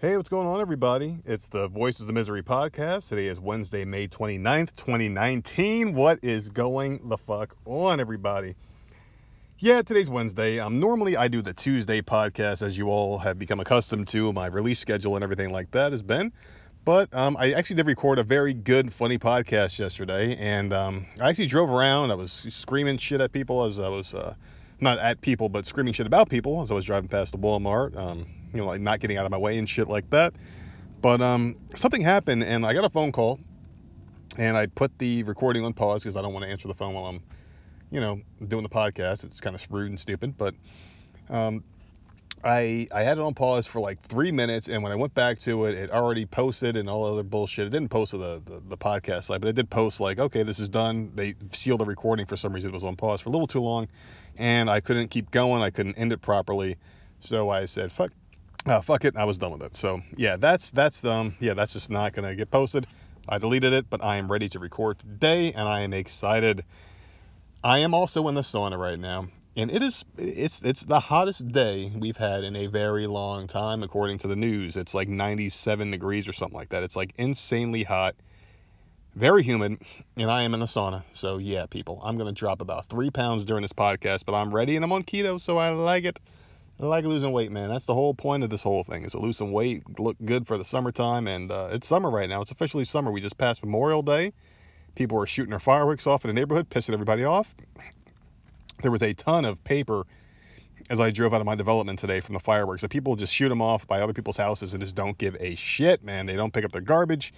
Hey, what's going on, everybody? It's the Voices of Misery podcast. Today is Wednesday, May 29th, 2019. What is going the fuck on, everybody? Yeah, today's Wednesday. Um, normally I do the Tuesday podcast, as you all have become accustomed to. My release schedule and everything like that has been. But um, I actually did record a very good, funny podcast yesterday, and um, I actually drove around. I was screaming shit at people as I was, uh, not at people, but screaming shit about people as I was driving past the Walmart. Um, you know, like not getting out of my way and shit like that. But um, something happened, and I got a phone call, and I put the recording on pause because I don't want to answer the phone while I'm, you know, doing the podcast. It's kind of rude and stupid, but um, I I had it on pause for like three minutes, and when I went back to it, it already posted and all other bullshit. It didn't post the, the, the podcast site, but it did post like, okay, this is done. They sealed the recording for some reason. It was on pause for a little too long, and I couldn't keep going. I couldn't end it properly, so I said, fuck uh, fuck it, I was done with it. So yeah, that's that's um yeah that's just not gonna get posted. I deleted it, but I am ready to record today, and I am excited. I am also in the sauna right now, and it is it's it's the hottest day we've had in a very long time, according to the news. It's like 97 degrees or something like that. It's like insanely hot, very humid, and I am in the sauna. So yeah, people, I'm gonna drop about three pounds during this podcast, but I'm ready and I'm on keto, so I like it. I like losing weight, man. That's the whole point of this whole thing is to lose some weight, look good for the summertime, and uh, it's summer right now. It's officially summer. We just passed Memorial Day. People were shooting their fireworks off in the neighborhood, pissing everybody off. There was a ton of paper as I drove out of my development today from the fireworks. That people just shoot them off by other people's houses and just don't give a shit, man. They don't pick up their garbage.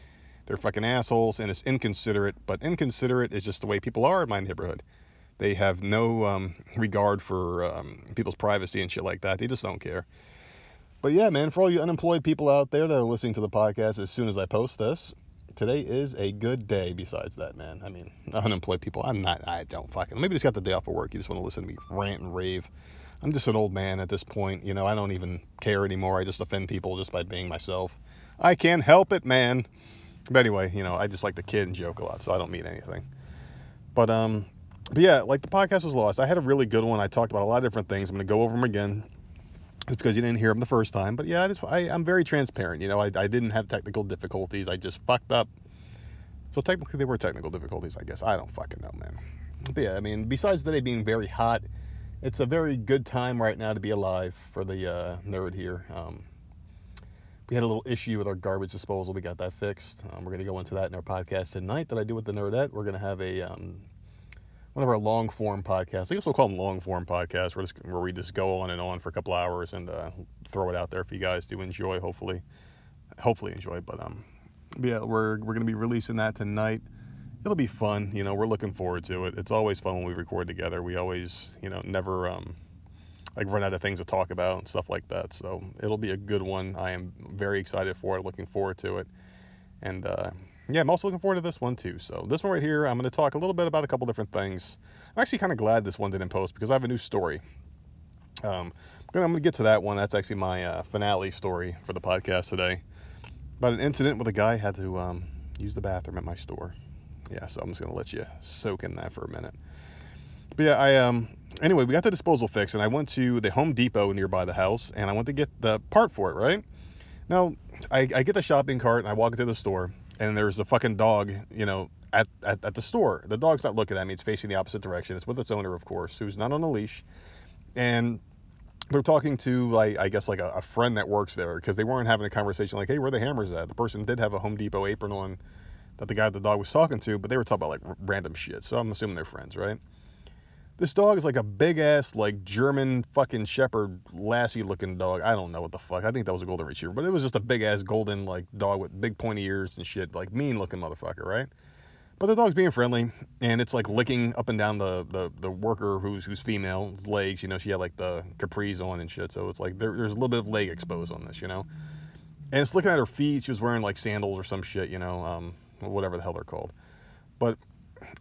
They're fucking assholes, and it's inconsiderate. But inconsiderate is just the way people are in my neighborhood. They have no um, regard for um, people's privacy and shit like that. They just don't care. But yeah, man, for all you unemployed people out there that are listening to the podcast as soon as I post this, today is a good day besides that, man. I mean, unemployed people, I'm not, I don't fucking, maybe just got the day off of work. You just want to listen to me rant and rave. I'm just an old man at this point. You know, I don't even care anymore. I just offend people just by being myself. I can't help it, man. But anyway, you know, I just like to kid and joke a lot, so I don't mean anything. But um, but yeah, like the podcast was lost. I had a really good one. I talked about a lot of different things. I'm going to go over them again. It's because you didn't hear them the first time. But yeah, I just, I, am very transparent. You know, I, I didn't have technical difficulties. I just fucked up. So technically, they were technical difficulties, I guess. I don't fucking know, man. But yeah, I mean, besides today being very hot, it's a very good time right now to be alive for the uh, nerd here. Um, we had a little issue with our garbage disposal. We got that fixed. Um, we're going to go into that in our podcast tonight that I do with the Nerdette. We're going to have a um, one of our long form podcasts. I guess we'll call them long form podcasts, where, where we just go on and on for a couple hours and uh, throw it out there for you guys to enjoy. Hopefully, hopefully enjoy. But um, yeah, we're we're gonna be releasing that tonight. It'll be fun. You know, we're looking forward to it. It's always fun when we record together. We always, you know, never um like run out of things to talk about and stuff like that. So it'll be a good one. I am very excited for it. Looking forward to it. And uh, yeah, I'm also looking forward to this one too. So this one right here, I'm going to talk a little bit about a couple different things. I'm actually kind of glad this one didn't post because I have a new story. Um, I'm going to get to that one. That's actually my uh, finale story for the podcast today. About an incident with a guy had to um, use the bathroom at my store. Yeah, so I'm just going to let you soak in that for a minute. But yeah, I um anyway, we got the disposal fixed, and I went to the Home Depot nearby the house, and I went to get the part for it. Right now, I, I get the shopping cart and I walk into the store, and there's a fucking dog, you know, at, at, at the store. The dog's not looking at me, it's facing the opposite direction. It's with its owner, of course, who's not on a leash. And they're talking to like I guess like a, a friend that works there because they weren't having a conversation like, hey, where the hammers at? The person did have a Home Depot apron on that the guy the dog was talking to, but they were talking about like random shit. So I'm assuming they're friends, right? This dog is like a big ass, like German fucking shepherd, lassie looking dog. I don't know what the fuck. I think that was a golden retriever, but it was just a big ass golden like dog with big pointy ears and shit, like mean looking motherfucker, right? But the dog's being friendly, and it's like licking up and down the the, the worker who's who's female legs. You know, she had like the capris on and shit, so it's like there, there's a little bit of leg exposed on this, you know. And it's looking at her feet. She was wearing like sandals or some shit, you know, um, whatever the hell they're called. But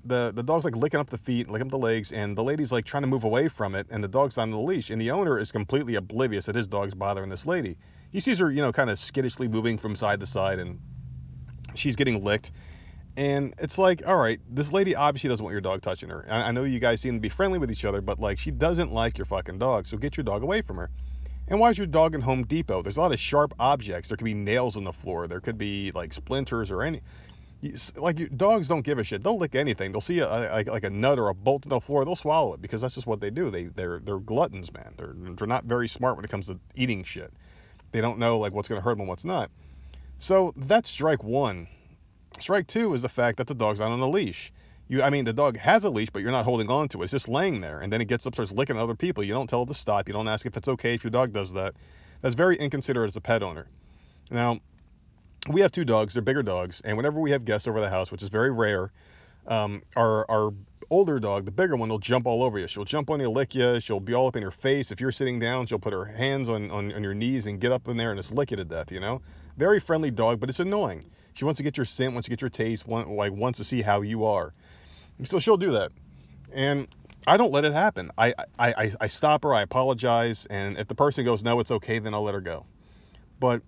the the dog's like licking up the feet, licking up the legs, and the lady's like trying to move away from it, and the dog's on the leash, and the owner is completely oblivious that his dog's bothering this lady. He sees her, you know, kind of skittishly moving from side to side, and she's getting licked. And it's like, all right, this lady obviously doesn't want your dog touching her. I, I know you guys seem to be friendly with each other, but like she doesn't like your fucking dog, so get your dog away from her. And why is your dog in Home Depot? There's a lot of sharp objects. There could be nails on the floor. There could be like splinters or any. Like you, dogs don't give a shit. They'll lick anything. They'll see a, like, like a nut or a bolt on the floor. They'll swallow it because that's just what they do. They they're they're gluttons, man. They're they're not very smart when it comes to eating shit. They don't know like what's gonna hurt them and what's not. So that's strike one. Strike two is the fact that the dog's not on a leash. You, I mean, the dog has a leash, but you're not holding on to it. It's just laying there, and then it gets up, starts licking other people. You don't tell it to stop. You don't ask if it's okay if your dog does that. That's very inconsiderate as a pet owner. Now, we have two dogs. They're bigger dogs, and whenever we have guests over the house, which is very rare, um, our our older dog, the bigger one, will jump all over you. She'll jump on you, lick you. She'll be all up in your face. If you're sitting down, she'll put her hands on, on, on your knees and get up in there and just lick you to death. You know, very friendly dog, but it's annoying. She wants to get your scent, wants to get your taste, want, like wants to see how you are. So she'll do that. And I don't let it happen. I, I, I, I stop her, I apologize, and if the person goes, no, it's okay, then I'll let her go. But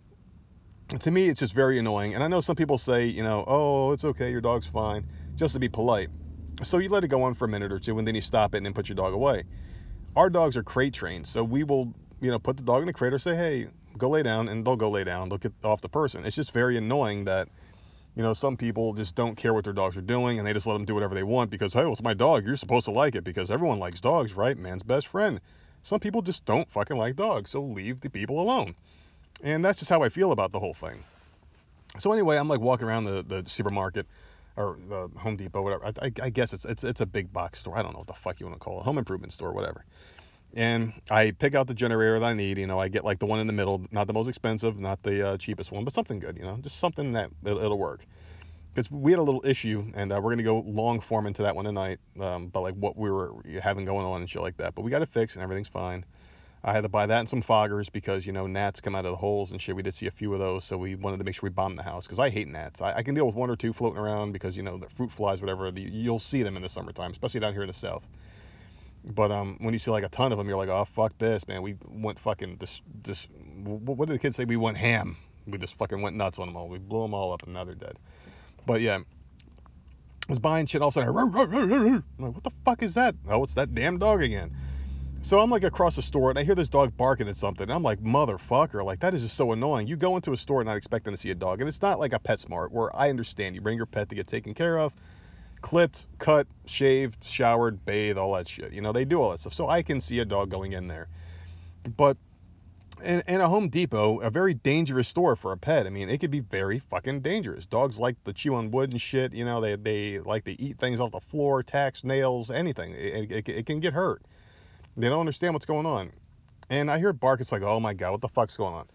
to me, it's just very annoying. And I know some people say, you know, oh, it's okay, your dog's fine, just to be polite. So you let it go on for a minute or two, and then you stop it and then put your dog away. Our dogs are crate trained, so we will, you know, put the dog in the crate or say, hey, go lay down, and they'll go lay down. They'll get off the person. It's just very annoying that you know, some people just don't care what their dogs are doing and they just let them do whatever they want because, hey, well, it's my dog. You're supposed to like it because everyone likes dogs, right? Man's best friend. Some people just don't fucking like dogs, so leave the people alone. And that's just how I feel about the whole thing. So anyway, I'm like walking around the, the supermarket or the Home Depot, whatever. I, I, I guess it's, it's it's a big box store. I don't know what the fuck you want to call it, home improvement store, whatever and I pick out the generator that I need. You know, I get like the one in the middle, not the most expensive, not the uh, cheapest one, but something good. You know, just something that it'll, it'll work. Because we had a little issue, and uh, we're gonna go long form into that one tonight, um, but like what we were having going on and shit like that. But we got it fixed, and everything's fine. I had to buy that and some foggers because you know gnats come out of the holes and shit. We did see a few of those, so we wanted to make sure we bombed the house because I hate gnats. I, I, can deal with one or two floating around because you know the fruit flies, whatever. The, you'll see them in the summertime, especially down here in the south. But um, when you see like a ton of them, you're like, oh fuck this, man. We went fucking just just what did the kids say? We went ham. We just fucking went nuts on them all. We blew them all up and now they're dead. But yeah, I was buying shit all of a sudden. I'm like, what the fuck is that? Oh, it's that damn dog again. So I'm like across the store and I hear this dog barking at something. And I'm like, motherfucker, like that is just so annoying. You go into a store not expecting to see a dog, and it's not like a PetSmart where I understand you bring your pet to get taken care of clipped, cut, shaved, showered, bathed, all that shit. You know, they do all that stuff. So I can see a dog going in there. But in, in, a Home Depot, a very dangerous store for a pet. I mean, it could be very fucking dangerous. Dogs like to chew on wood and shit. You know, they, they like to eat things off the floor, tacks, nails, anything. It, it, it can get hurt. They don't understand what's going on. And I hear bark. It's like, oh my God, what the fuck's going on?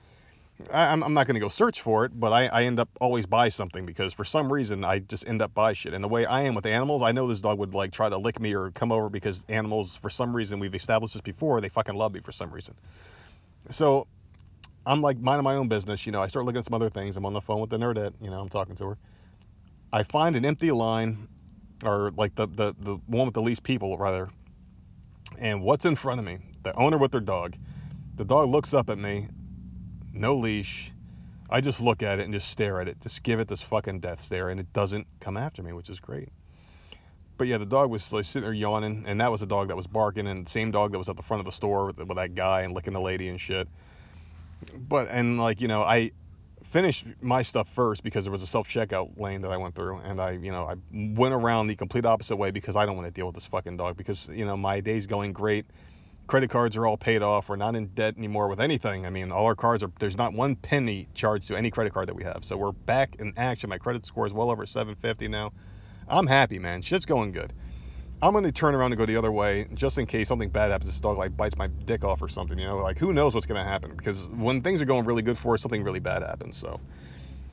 I, am not going to go search for it, but I, I end up always buy something because for some reason I just end up buy shit. And the way I am with animals, I know this dog would like try to lick me or come over because animals, for some reason, we've established this before, they fucking love me for some reason. So I'm like minding my own business. You know, I start looking at some other things. I'm on the phone with the nerdette. You know, I'm talking to her. I find an empty line, or like the the the one with the least people rather. And what's in front of me? The owner with their dog. The dog looks up at me no leash. I just look at it and just stare at it, just give it this fucking death stare, and it doesn't come after me, which is great. But yeah, the dog was like sitting there yawning, and that was a dog that was barking, and the same dog that was at the front of the store with, with that guy and licking the lady and shit. But and like you know, I finished my stuff first because there was a self checkout lane that I went through, and I you know I went around the complete opposite way because I don't want to deal with this fucking dog because you know my day's going great credit cards are all paid off. We're not in debt anymore with anything. I mean, all our cards are, there's not one penny charged to any credit card that we have. So we're back in action. My credit score is well over 750 now. I'm happy, man. Shit's going good. I'm going to turn around and go the other way just in case something bad happens. This dog like bites my dick off or something, you know? Like, who knows what's going to happen? Because when things are going really good for us, something really bad happens. So,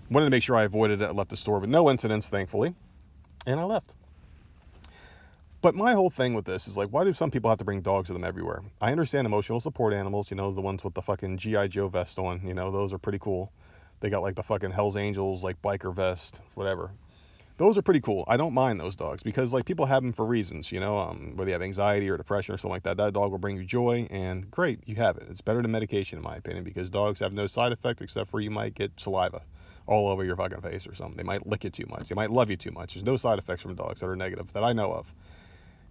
wanted to make sure I avoided it. I left the store with no incidents, thankfully. And I left. But my whole thing with this is like, why do some people have to bring dogs with them everywhere? I understand emotional support animals, you know, the ones with the fucking G.I. Joe vest on, you know, those are pretty cool. They got like the fucking Hells Angels, like biker vest, whatever. Those are pretty cool. I don't mind those dogs because like people have them for reasons, you know, um, whether you have anxiety or depression or something like that. That dog will bring you joy, and great, you have it. It's better than medication in my opinion because dogs have no side effect except for you might get saliva all over your fucking face or something. They might lick you too much. They might love you too much. There's no side effects from dogs that are negative that I know of.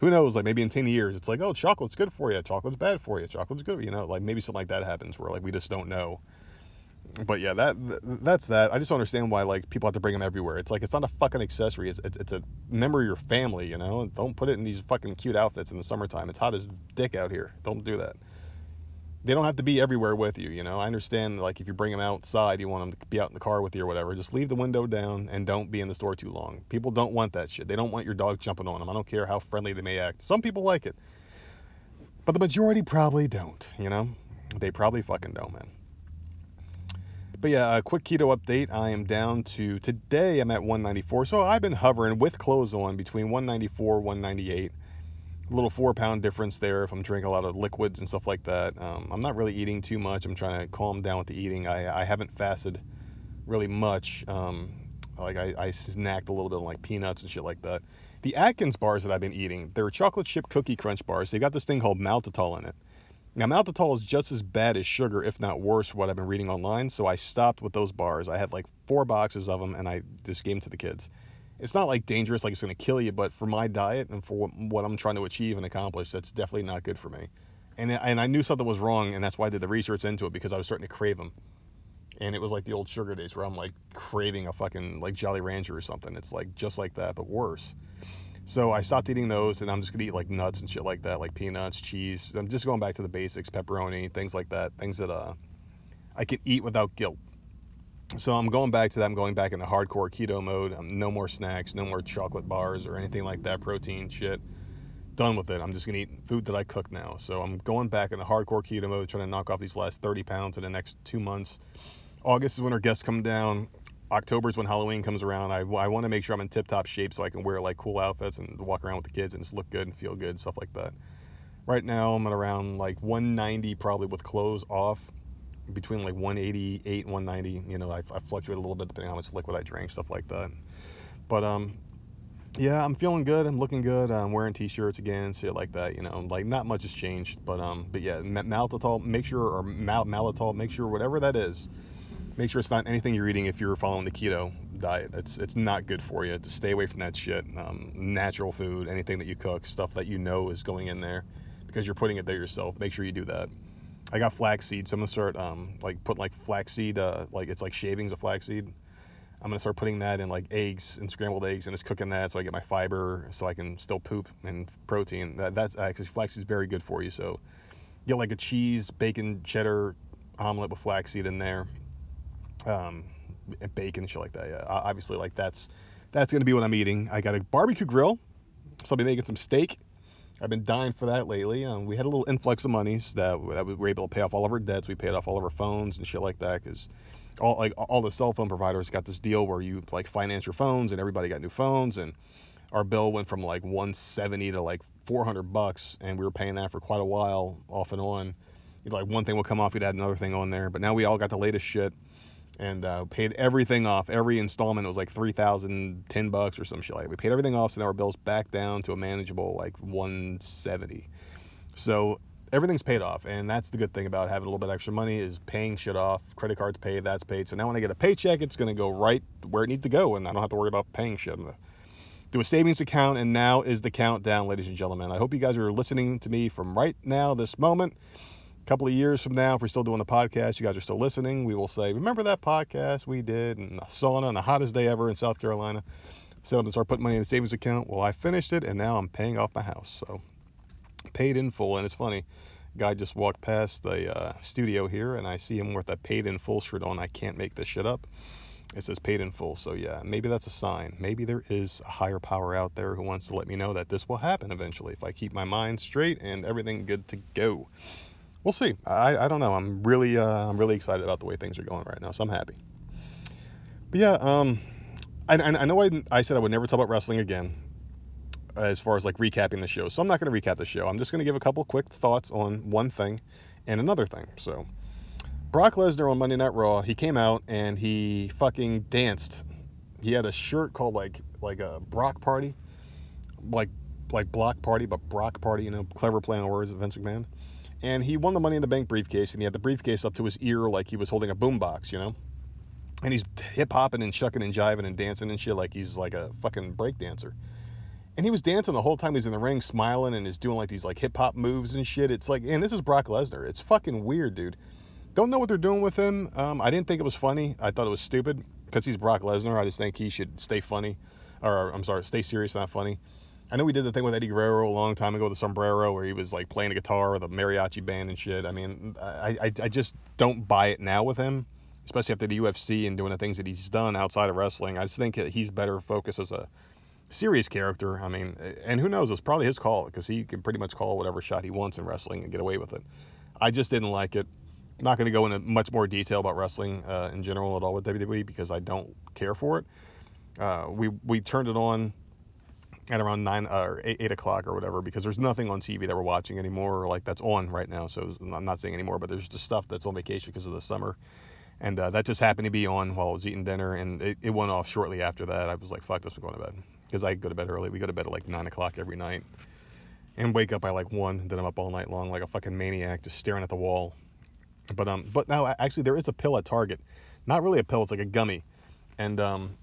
Who knows? Like maybe in 10 years, it's like, oh, chocolate's good for you. Chocolate's bad for you. Chocolate's good. You know, like maybe something like that happens where like we just don't know. But yeah, that that's that. I just don't understand why like people have to bring them everywhere. It's like it's not a fucking accessory. It's it's, it's a member of your family. You know, don't put it in these fucking cute outfits in the summertime. It's hot as dick out here. Don't do that they don't have to be everywhere with you. You know, I understand like if you bring them outside, you want them to be out in the car with you or whatever. Just leave the window down and don't be in the store too long. People don't want that shit. They don't want your dog jumping on them. I don't care how friendly they may act. Some people like it, but the majority probably don't. You know, they probably fucking don't, man. But yeah, a quick keto update. I am down to today. I'm at 194. So I've been hovering with clothes on between 194, 198 A little four pound difference there if I'm drinking a lot of liquids and stuff like that. Um, I'm not really eating too much. I'm trying to calm down with the eating. I, I haven't fasted really much. Um, like I, I snacked a little bit on like peanuts and shit like that. The Atkins bars that I've been eating, they're chocolate chip cookie crunch bars. They got this thing called maltitol in it. Now maltitol is just as bad as sugar, if not worse, what I've been reading online. So I stopped with those bars. I had like four boxes of them, and I just gave them to the kids it's not like dangerous, like it's going to kill you, but for my diet and for what I'm trying to achieve and accomplish, that's definitely not good for me. And and I knew something was wrong, and that's why I did the research into it because I was starting to crave them. And it was like the old sugar days where I'm like craving a fucking like Jolly Rancher or something. It's like just like that, but worse. So I stopped eating those, and I'm just gonna eat like nuts and shit like that, like peanuts, cheese. I'm just going back to the basics, pepperoni, things like that, things that uh I can eat without guilt so I'm going back to that. I'm going back into hardcore keto mode. I'm no more snacks, no more chocolate bars or anything like that, protein shit. Done with it. I'm just gonna eat food that I cook now. So I'm going back into hardcore keto mode, trying to knock off these last 30 pounds in the next two months. August is when our guests come down. October is when Halloween comes around. I, I want to make sure I'm in tip-top shape so I can wear like cool outfits and walk around with the kids and just look good and feel good, stuff like that. Right now I'm at around like 190 probably with clothes off between like 188 190 you know I, I fluctuate a little bit depending on how much liquid i drink stuff like that but um yeah i'm feeling good i'm looking good i'm wearing t-shirts again shit like that you know like not much has changed but um but yeah maltitol make sure or mal- maltitol make sure whatever that is make sure it's not anything you're eating if you're following the keto diet it's it's not good for you to stay away from that shit um, natural food anything that you cook stuff that you know is going in there because you're putting it there yourself make sure you do that I got flaxseed, so I'm gonna start um like putting like flaxseed uh like it's like shavings of flaxseed. I'm gonna start putting that in like eggs and scrambled eggs and just cooking that so I get my fiber so I can still poop and protein. That that's actually flaxseed is very good for you. So get like a cheese, bacon, cheddar omelet with flaxseed in there. Um, bacon and shit like that. Yeah, obviously like that's that's gonna be what I'm eating. I got a barbecue grill, so I'll be making some steak I've been dying for that lately. Um, we had a little influx of monies that, that we were able to pay off all of our debts. We paid off all of our phones and shit like that because all like all the cell phone providers got this deal where you like finance your phones and everybody got new phones and our bill went from like 170 to like 400 bucks and we were paying that for quite a while off and on. You know, like one thing would come off, you'd add another thing on there. But now we all got the latest shit and uh, paid everything off. Every installment it was like three thousand, ten bucks or some shit like. That. We paid everything off, so now our bills back down to a manageable like 170. So everything's paid off, and that's the good thing about having a little bit extra money is paying shit off. Credit cards paid, that's paid. So now when I get a paycheck, it's gonna go right where it needs to go, and I don't have to worry about paying shit. Do a savings account, and now is the countdown, ladies and gentlemen. I hope you guys are listening to me from right now, this moment a couple of years from now, if we're still doing the podcast, you guys are still listening, we will say, remember that podcast we did in the sauna on the hottest day ever in South Carolina? Set up and start putting money in the savings account. Well, I finished it and now I'm paying off my house. So paid in full. And it's funny, guy just walked past the uh, studio here and I see him with a paid in full shirt on. I can't make this shit up. It says paid in full. So yeah, maybe that's a sign. Maybe there is a higher power out there who wants to let me know that this will happen eventually if I keep my mind straight and everything good to go we'll see. I, I don't know. I'm really uh, I'm really excited about the way things are going right now, so I'm happy. But yeah, um, I, I know I, I said I would never talk about wrestling again, as far as like recapping the show. So I'm not going to recap the show. I'm just going to give a couple quick thoughts on one thing and another thing. So Brock Lesnar on Monday Night Raw, he came out and he fucking danced. He had a shirt called like like a Brock Party, like like Block Party, but Brock Party. You know, clever play on words of Vince McMahon and he won the Money in the Bank briefcase, and he had the briefcase up to his ear like he was holding a boombox, you know. And he's hip hopping and shucking and jiving and dancing and shit like he's like a fucking break dancer. and he was dancing the whole time he's in the ring, smiling and is doing like these like hip hop moves and shit. It's like, and this is Brock Lesnar. It's fucking weird, dude. Don't know what they're doing with him. Um, I didn't think it was funny. I thought it was stupid because he's Brock Lesnar. I just think he should stay funny, or I'm sorry, stay serious, not funny. I know we did the thing with Eddie Guerrero a long time ago, with the sombrero, where he was like playing a guitar with a mariachi band and shit. I mean, I, I, I just don't buy it now with him, especially after the UFC and doing the things that he's done outside of wrestling. I just think he's better focused as a serious character. I mean, and who knows? It's probably his call because he can pretty much call whatever shot he wants in wrestling and get away with it. I just didn't like it. I'm not going to go into much more detail about wrestling uh, in general at all with WWE because I don't care for it. Uh, we we turned it on at around nine uh, or eight, eight, o'clock or whatever because there's nothing on TV that we're watching anymore or like that's on right now. So I'm not saying anymore, but there's just stuff that's on vacation because of the summer. And uh, that just happened to be on while I was eating dinner, and it, it went off shortly after that. I was like, "Fuck this, I'm going to bed." Because I go to bed early. We go to bed at like nine o'clock every night, and wake up by like one. Then I'm up all night long like a fucking maniac, just staring at the wall. But um, but now actually there is a pill at Target, not really a pill. It's like a gummy, and um,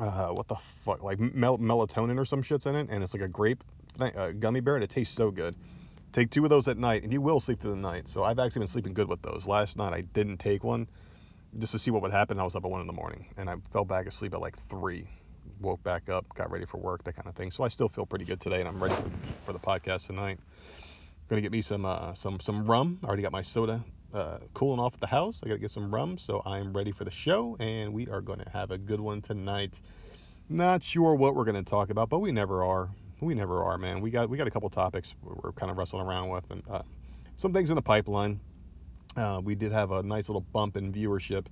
uh, what the fuck, like mel- melatonin or some shit's in it, and it's like a grape uh, gummy bear, and it tastes so good. Take two of those at night, and you will sleep through the night. So I've actually been sleeping good with those. Last night I didn't take one, just to see what would happen. I was up at one in the morning, and I fell back asleep at like three. Woke back up, got ready for work, that kind of thing. So I still feel pretty good today, and I'm ready for, for the podcast tonight. Gonna get me some uh, some some rum. I already got my soda uh, cooling off at the house. I gotta get some rum, so I'm ready for the show, and we are gonna have a good one tonight. Not sure what we're gonna talk about, but we never are. We never are, man. We got we got a couple topics we're kind of wrestling around with, and uh, some things in the pipeline. Uh, we did have a nice little bump in viewership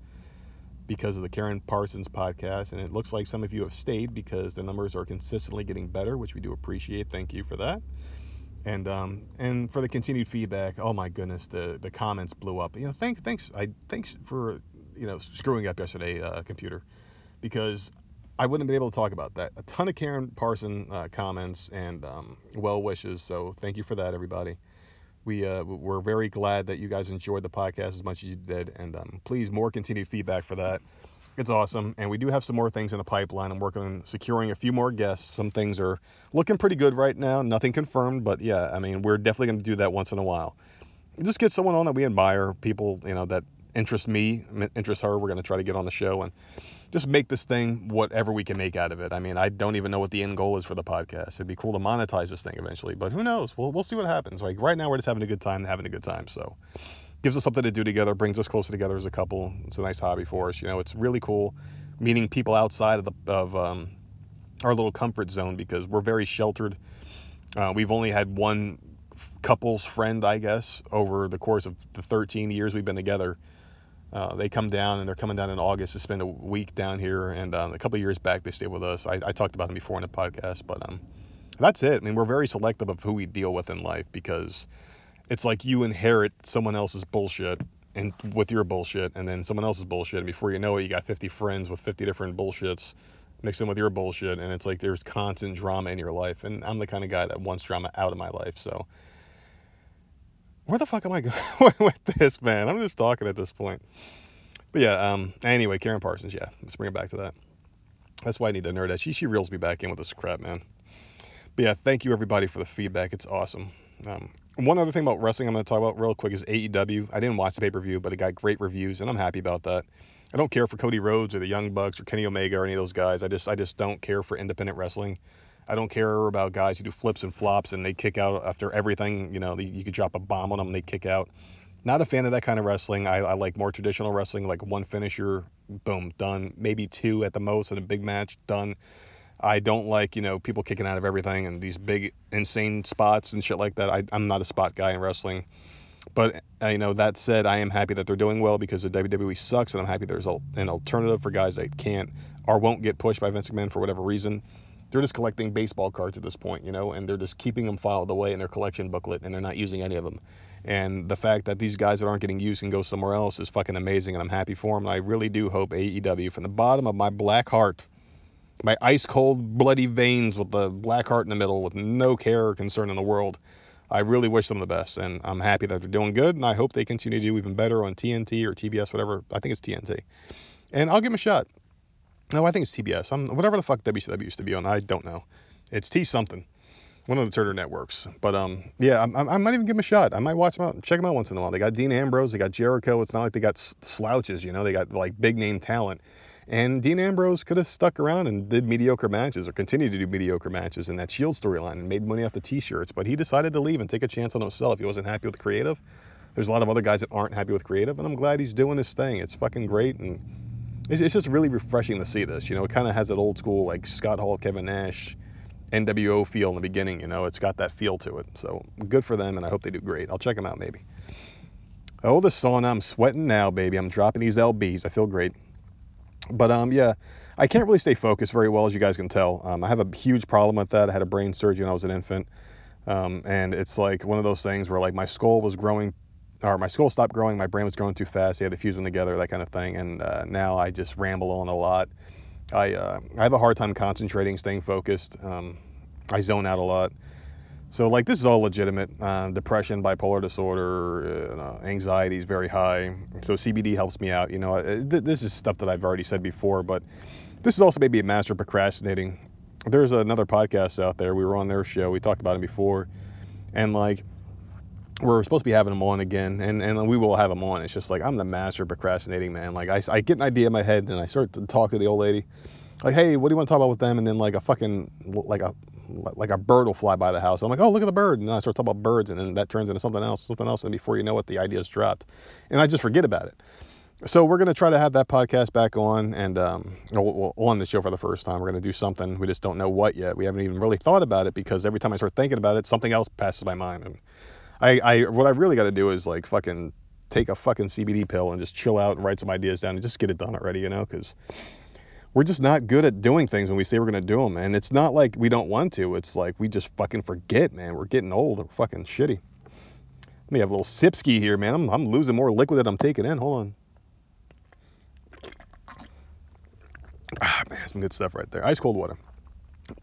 because of the Karen Parsons podcast, and it looks like some of you have stayed because the numbers are consistently getting better, which we do appreciate. Thank you for that. And um, and for the continued feedback. Oh my goodness, the the comments blew up. You know, thanks thanks I thanks for you know screwing up yesterday, uh, computer, because I wouldn't have been able to talk about that. A ton of Karen Parson uh, comments and um, well wishes. So thank you for that, everybody. We uh, we're very glad that you guys enjoyed the podcast as much as you did, and um, please more continued feedback for that. It's awesome, and we do have some more things in the pipeline. I'm working on securing a few more guests. Some things are looking pretty good right now. Nothing confirmed, but yeah, I mean, we're definitely going to do that once in a while. Just get someone on that we admire, people you know that interest me, interest her. We're going to try to get on the show and just make this thing whatever we can make out of it. I mean, I don't even know what the end goal is for the podcast. It'd be cool to monetize this thing eventually, but who knows? We'll we'll see what happens. Like right now, we're just having a good time, having a good time. So gives us something to do together, brings us closer together as a couple. It's a nice hobby for us. You know, it's really cool meeting people outside of the of um, our little comfort zone because we're very sheltered. Uh, we've only had one couple's friend, I guess, over the course of the 13 years we've been together. Uh, they come down and they're coming down in August to spend a week down here. And um, a couple years back, they stayed with us. I, I talked about them before in the podcast, but um, that's it. I mean, we're very selective of who we deal with in life because it's like you inherit someone else's bullshit and with your bullshit and then someone else's bullshit and before you know it you got 50 friends with 50 different bullshits mixed in with your bullshit and it's like there's constant drama in your life and I'm the kind of guy that wants drama out of my life so. Where the fuck am I going with this man? I'm just talking at this point. But yeah um anyway Karen Parsons yeah let's bring it back to that. That's why I need the nerd she she reels me back in with this crap man. But yeah thank you everybody for the feedback. It's awesome. Um, one other thing about wrestling I'm going to talk about real quick is AEW. I didn't watch the pay per view, but it got great reviews, and I'm happy about that. I don't care for Cody Rhodes or the Young Bucks or Kenny Omega or any of those guys. I just I just don't care for independent wrestling. I don't care about guys who do flips and flops and they kick out after everything. You know, you could drop a bomb on them and they kick out. Not a fan of that kind of wrestling. I, I like more traditional wrestling, like one finisher, boom, done. Maybe two at the most in a big match, done. I don't like, you know, people kicking out of everything and these big, insane spots and shit like that. I, I'm not a spot guy in wrestling. But, uh, you know, that said, I am happy that they're doing well because the WWE sucks, and I'm happy there's an alternative for guys that can't or won't get pushed by Vince McMahon for whatever reason. They're just collecting baseball cards at this point, you know, and they're just keeping them filed away in their collection booklet, and they're not using any of them. And the fact that these guys that aren't getting used can go somewhere else is fucking amazing, and I'm happy for them. And I really do hope AEW, from the bottom of my black heart, my ice cold, bloody veins with the black heart in the middle with no care or concern in the world. I really wish them the best, and I'm happy that they're doing good, and I hope they continue to do even better on TNT or TBS, whatever. I think it's TNT. And I'll give them a shot. No, I think it's TBS. I'm, whatever the fuck WCW used to be on, I don't know. It's T something, one of the Turner networks. But um, yeah, I, I, might even give them a shot. I might watch them out, check them out once in a while. They got Dean Ambrose, they got Jericho. It's not like they got slouches, you know. They got like big name talent. And Dean Ambrose could have stuck around and did mediocre matches or continued to do mediocre matches in that Shield storyline and made money off the T-shirts. But he decided to leave and take a chance on himself. He wasn't happy with creative. There's a lot of other guys that aren't happy with creative, and I'm glad he's doing his thing. It's fucking great, and it's, it's just really refreshing to see this. You know, it kind of has that old school like Scott Hall, Kevin Nash, NWO feel in the beginning. You know, it's got that feel to it. So good for them, and I hope they do great. I'll check them out maybe. Oh, the sauna! I'm sweating now, baby. I'm dropping these lbs. I feel great. But um, yeah, I can't really stay focused very well, as you guys can tell. Um, I have a huge problem with that. I had a brain surgery when I was an infant, um, and it's like one of those things where like my skull was growing, or my skull stopped growing, my brain was growing too fast. They had to fuse them together, that kind of thing. And uh, now I just ramble on a lot. I uh, I have a hard time concentrating, staying focused. Um, I zone out a lot. So like this is all legitimate. Uh, depression, bipolar disorder, uh, anxiety is very high. So CBD helps me out. You know, th- this is stuff that I've already said before, but this is also maybe a master procrastinating. There's another podcast out there. We were on their show. We talked about it before, and like we're supposed to be having them on again, and and we will have them on. It's just like I'm the master procrastinating man. Like I, I get an idea in my head and I start to talk to the old lady, like hey, what do you want to talk about with them? And then like a fucking like a like a bird will fly by the house. I'm like, oh, look at the bird. And I start talking about birds, and then that turns into something else, something else. And before you know it, the idea's dropped. And I just forget about it. So we're going to try to have that podcast back on and um, on the show for the first time. We're going to do something. We just don't know what yet. We haven't even really thought about it because every time I start thinking about it, something else passes my mind. And I, I what I really got to do is like fucking take a fucking CBD pill and just chill out and write some ideas down and just get it done already, you know, because we're just not good at doing things when we say we're going to do them. And it's not like we don't want to. It's like we just fucking forget, man. We're getting old. We're fucking shitty. Let me have a little sipski here, man. I'm, I'm losing more liquid than I'm taking in. Hold on. Ah, man, some good stuff right there. Ice cold water.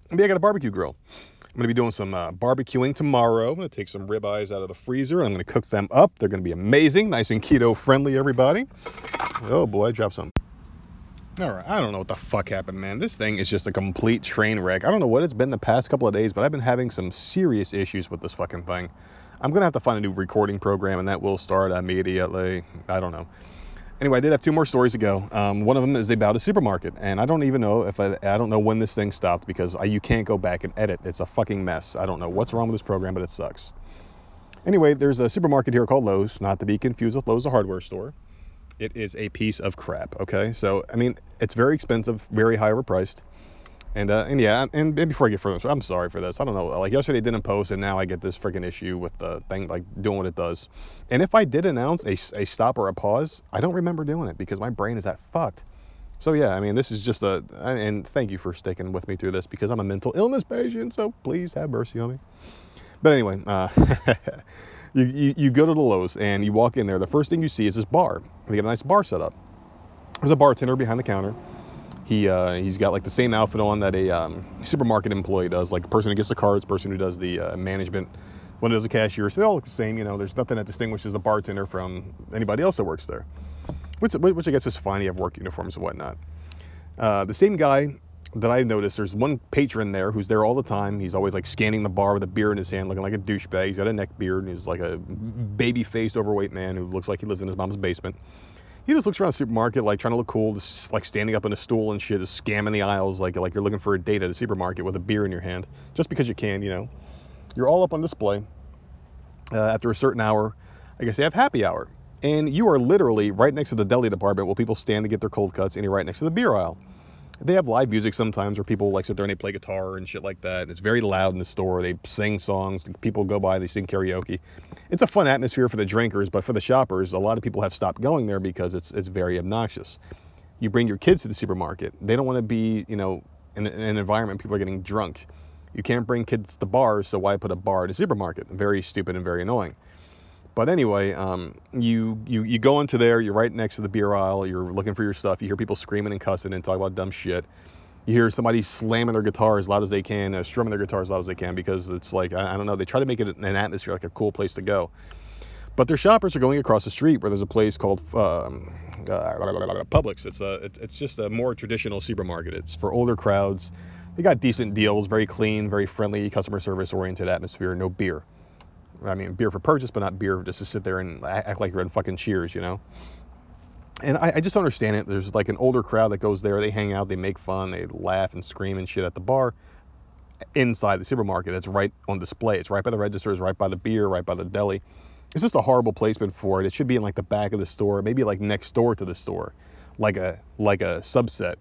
Maybe I got a barbecue grill. I'm going to be doing some uh, barbecuing tomorrow. I'm going to take some ribeyes out of the freezer and I'm going to cook them up. They're going to be amazing, nice and keto friendly, everybody. Oh boy, I dropped some. All right, I don't know what the fuck happened, man. This thing is just a complete train wreck. I don't know what it's been the past couple of days, but I've been having some serious issues with this fucking thing. I'm gonna have to find a new recording program, and that will start immediately. I don't know. Anyway, I did have two more stories to go. Um, one of them is about a supermarket, and I don't even know if I, I don't know when this thing stopped because I, you can't go back and edit. It's a fucking mess. I don't know what's wrong with this program, but it sucks. Anyway, there's a supermarket here called Lowe's, not to be confused with Lowe's, a hardware store it is a piece of crap. Okay, so I mean, it's very expensive, very high overpriced. And uh, and yeah, and, and before I get further, I'm sorry for this. I don't know. Like yesterday didn't post, and now I get this freaking issue with the thing like doing what it does. And if I did announce a, a stop or a pause, I don't remember doing it because my brain is that fucked. So yeah, I mean, this is just a and thank you for sticking with me through this because I'm a mental illness patient. So please have mercy on me. But anyway, uh, you, you, you go to the Lowe's and you walk in there. The first thing you see is this bar. They got a nice bar set up. There's a bartender behind the counter. He uh, he's got like the same outfit on that a um, supermarket employee does, like the person who gets the cards, person who does the uh, management, one who does the cashier. So they all look the same. You know, there's nothing that distinguishes a bartender from anybody else that works there. Which, which I guess is fine. You have work uniforms and whatnot. Uh, the same guy that I noticed, there's one patron there who's there all the time. He's always like scanning the bar with a beer in his hand, looking like a douchebag. He's got a neck beard, and he's like a baby-faced, overweight man who looks like he lives in his mom's basement. He just looks around the supermarket like trying to look cool, just like standing up in a stool and shit, just scamming the aisles like like you're looking for a date at a supermarket with a beer in your hand, just because you can, you know. You're all up on display. Uh, after a certain hour, I guess they have happy hour, and you are literally right next to the deli department where people stand to get their cold cuts, and you're right next to the beer aisle they have live music sometimes where people like sit there and they play guitar and shit like that. And it's very loud in the store. They sing songs. People go by, they sing karaoke. It's a fun atmosphere for the drinkers, but for the shoppers, a lot of people have stopped going there because it's it's very obnoxious. You bring your kids to the supermarket. They don't want to be, you know, in, in an environment people are getting drunk. You can't bring kids to bars, so why put a bar at a supermarket? Very stupid and very annoying. But anyway, um, you, you you go into there. You're right next to the beer aisle. You're looking for your stuff. You hear people screaming and cussing and talking about dumb shit. You hear somebody slamming their guitar as loud as they can, uh, strumming their guitar as loud as they can because it's like I, I don't know. They try to make it an atmosphere like a cool place to go. But their shoppers are going across the street where there's a place called um, uh, Publix. It's a it's, it's just a more traditional supermarket. It's for older crowds. They got decent deals, very clean, very friendly, customer service oriented atmosphere, no beer. I mean, beer for purchase, but not beer just to sit there and act like you're in fucking Cheers, you know? And I, I just understand it. There's like an older crowd that goes there, they hang out, they make fun, they laugh and scream and shit at the bar inside the supermarket. It's right on display. It's right by the registers, right by the beer, right by the deli. It's just a horrible placement for it. It should be in like the back of the store, maybe like next door to the store, like a like a subset.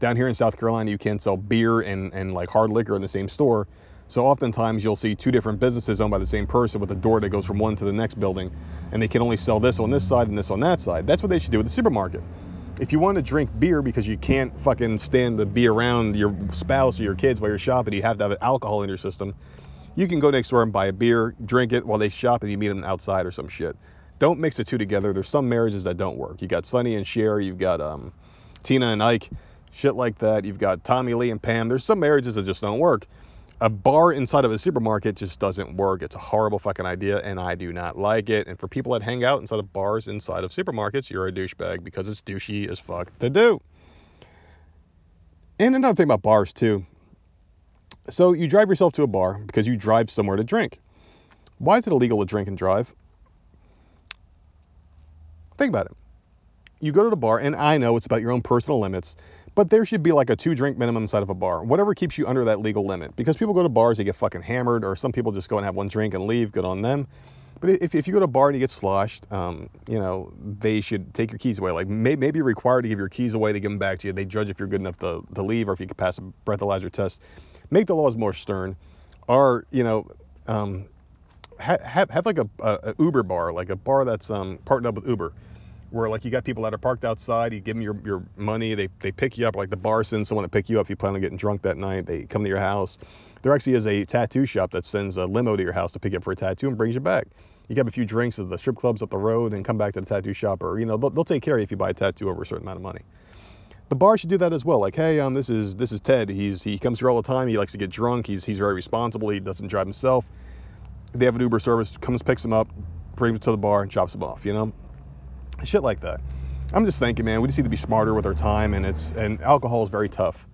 Down here in South Carolina, you can't sell beer and, and like hard liquor in the same store. So oftentimes you'll see two different businesses owned by the same person with a door that goes from one to the next building, and they can only sell this on this side and this on that side. That's what they should do with the supermarket. If you want to drink beer because you can't fucking stand to be around your spouse or your kids while you're shopping, you have to have alcohol in your system. You can go next door and buy a beer, drink it while they shop, and you meet them outside or some shit. Don't mix the two together. There's some marriages that don't work. You got Sonny and Cher, you've got um, Tina and Ike, shit like that. You've got Tommy Lee and Pam. There's some marriages that just don't work a bar inside of a supermarket just doesn't work. It's a horrible fucking idea, and I do not like it. And for people that hang out inside of bars inside of supermarkets, you're a douchebag because it's douchey as fuck to do. And another thing about bars too. So you drive yourself to a bar because you drive somewhere to drink. Why is it illegal to drink and drive? Think about it. You go to the bar, and I know it's about your own personal limits but there should be like a two drink minimum inside of a bar, whatever keeps you under that legal limit. Because people go to bars, they get fucking hammered, or some people just go and have one drink and leave. Good on them. But if, if you go to a bar and you get sloshed, um, you know, they should take your keys away. Like may, maybe you're required to give your keys away, they give them back to you. They judge if you're good enough to, to leave or if you can pass a breathalyzer test. Make the laws more stern. Or, you know, um, have, have, have like a, a, a, Uber bar, like a bar that's um, partnered up with Uber where like you got people that are parked outside, you give them your, your money, they, they pick you up, like the bar sends someone to pick you up if you plan on getting drunk that night, they come to your house. There actually is a tattoo shop that sends a limo to your house to pick you up for a tattoo and brings you back. You get a few drinks at the strip clubs up the road and come back to the tattoo shop, or you know they'll, they'll take care of you if you buy a tattoo over a certain amount of money. The bar should do that as well. Like, hey, um, this is this is Ted. He's he comes here all the time. He likes to get drunk. He's he's very responsible. He doesn't drive himself. They have an Uber service. Comes picks him up, brings him to the bar, and drops him off. You know, shit like that. I'm just thinking, man, we just need to be smarter with our time, and it's and alcohol is very tough.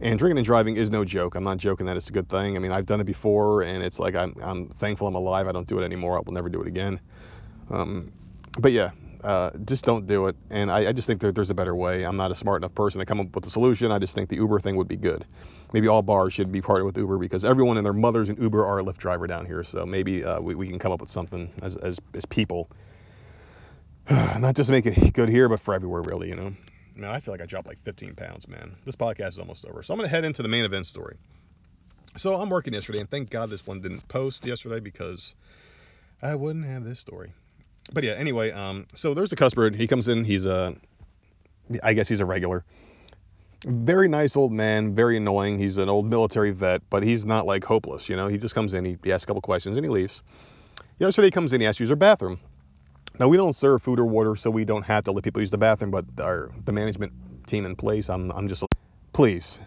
And drinking and driving is no joke. I'm not joking that it's a good thing. I mean, I've done it before, and it's like I'm I'm thankful I'm alive. I don't do it anymore. I will never do it again. Um, but yeah, uh, just don't do it. And I, I just think there, there's a better way. I'm not a smart enough person to come up with a solution. I just think the Uber thing would be good. Maybe all bars should be partnered with Uber because everyone and their mothers in Uber are a Lyft driver down here. So maybe uh, we, we can come up with something as, as, as people not just make it good here, but for everywhere, really, you know. Man, I feel like I dropped like 15 pounds, man. This podcast is almost over. So I'm going to head into the main event story. So I'm working yesterday, and thank God this one didn't post yesterday because I wouldn't have this story. But yeah, anyway, um, so there's the customer. He comes in. He's a, I guess he's a regular. Very nice old man, very annoying. He's an old military vet, but he's not like hopeless, you know. He just comes in, he, he asks a couple questions, and he leaves. Yesterday he comes in, he asks to use our bathroom. Now we don't serve food or water, so we don't have to let people use the bathroom. But our the management team in place, I'm I'm just please,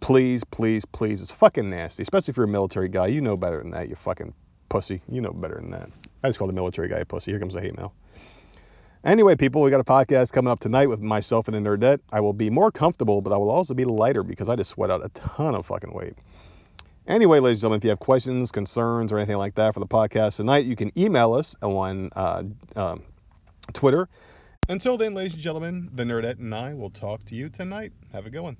please, please, please. It's fucking nasty, especially if you're a military guy. You know better than that. You fucking pussy. You know better than that. I just call the military guy a pussy. Here comes the hate mail. Anyway, people, we got a podcast coming up tonight with myself and a nerdette. I will be more comfortable, but I will also be lighter because I just sweat out a ton of fucking weight. Anyway, ladies and gentlemen, if you have questions, concerns, or anything like that for the podcast tonight, you can email us on uh, uh, Twitter. Until then, ladies and gentlemen, the Nerdette and I will talk to you tonight. Have a good one.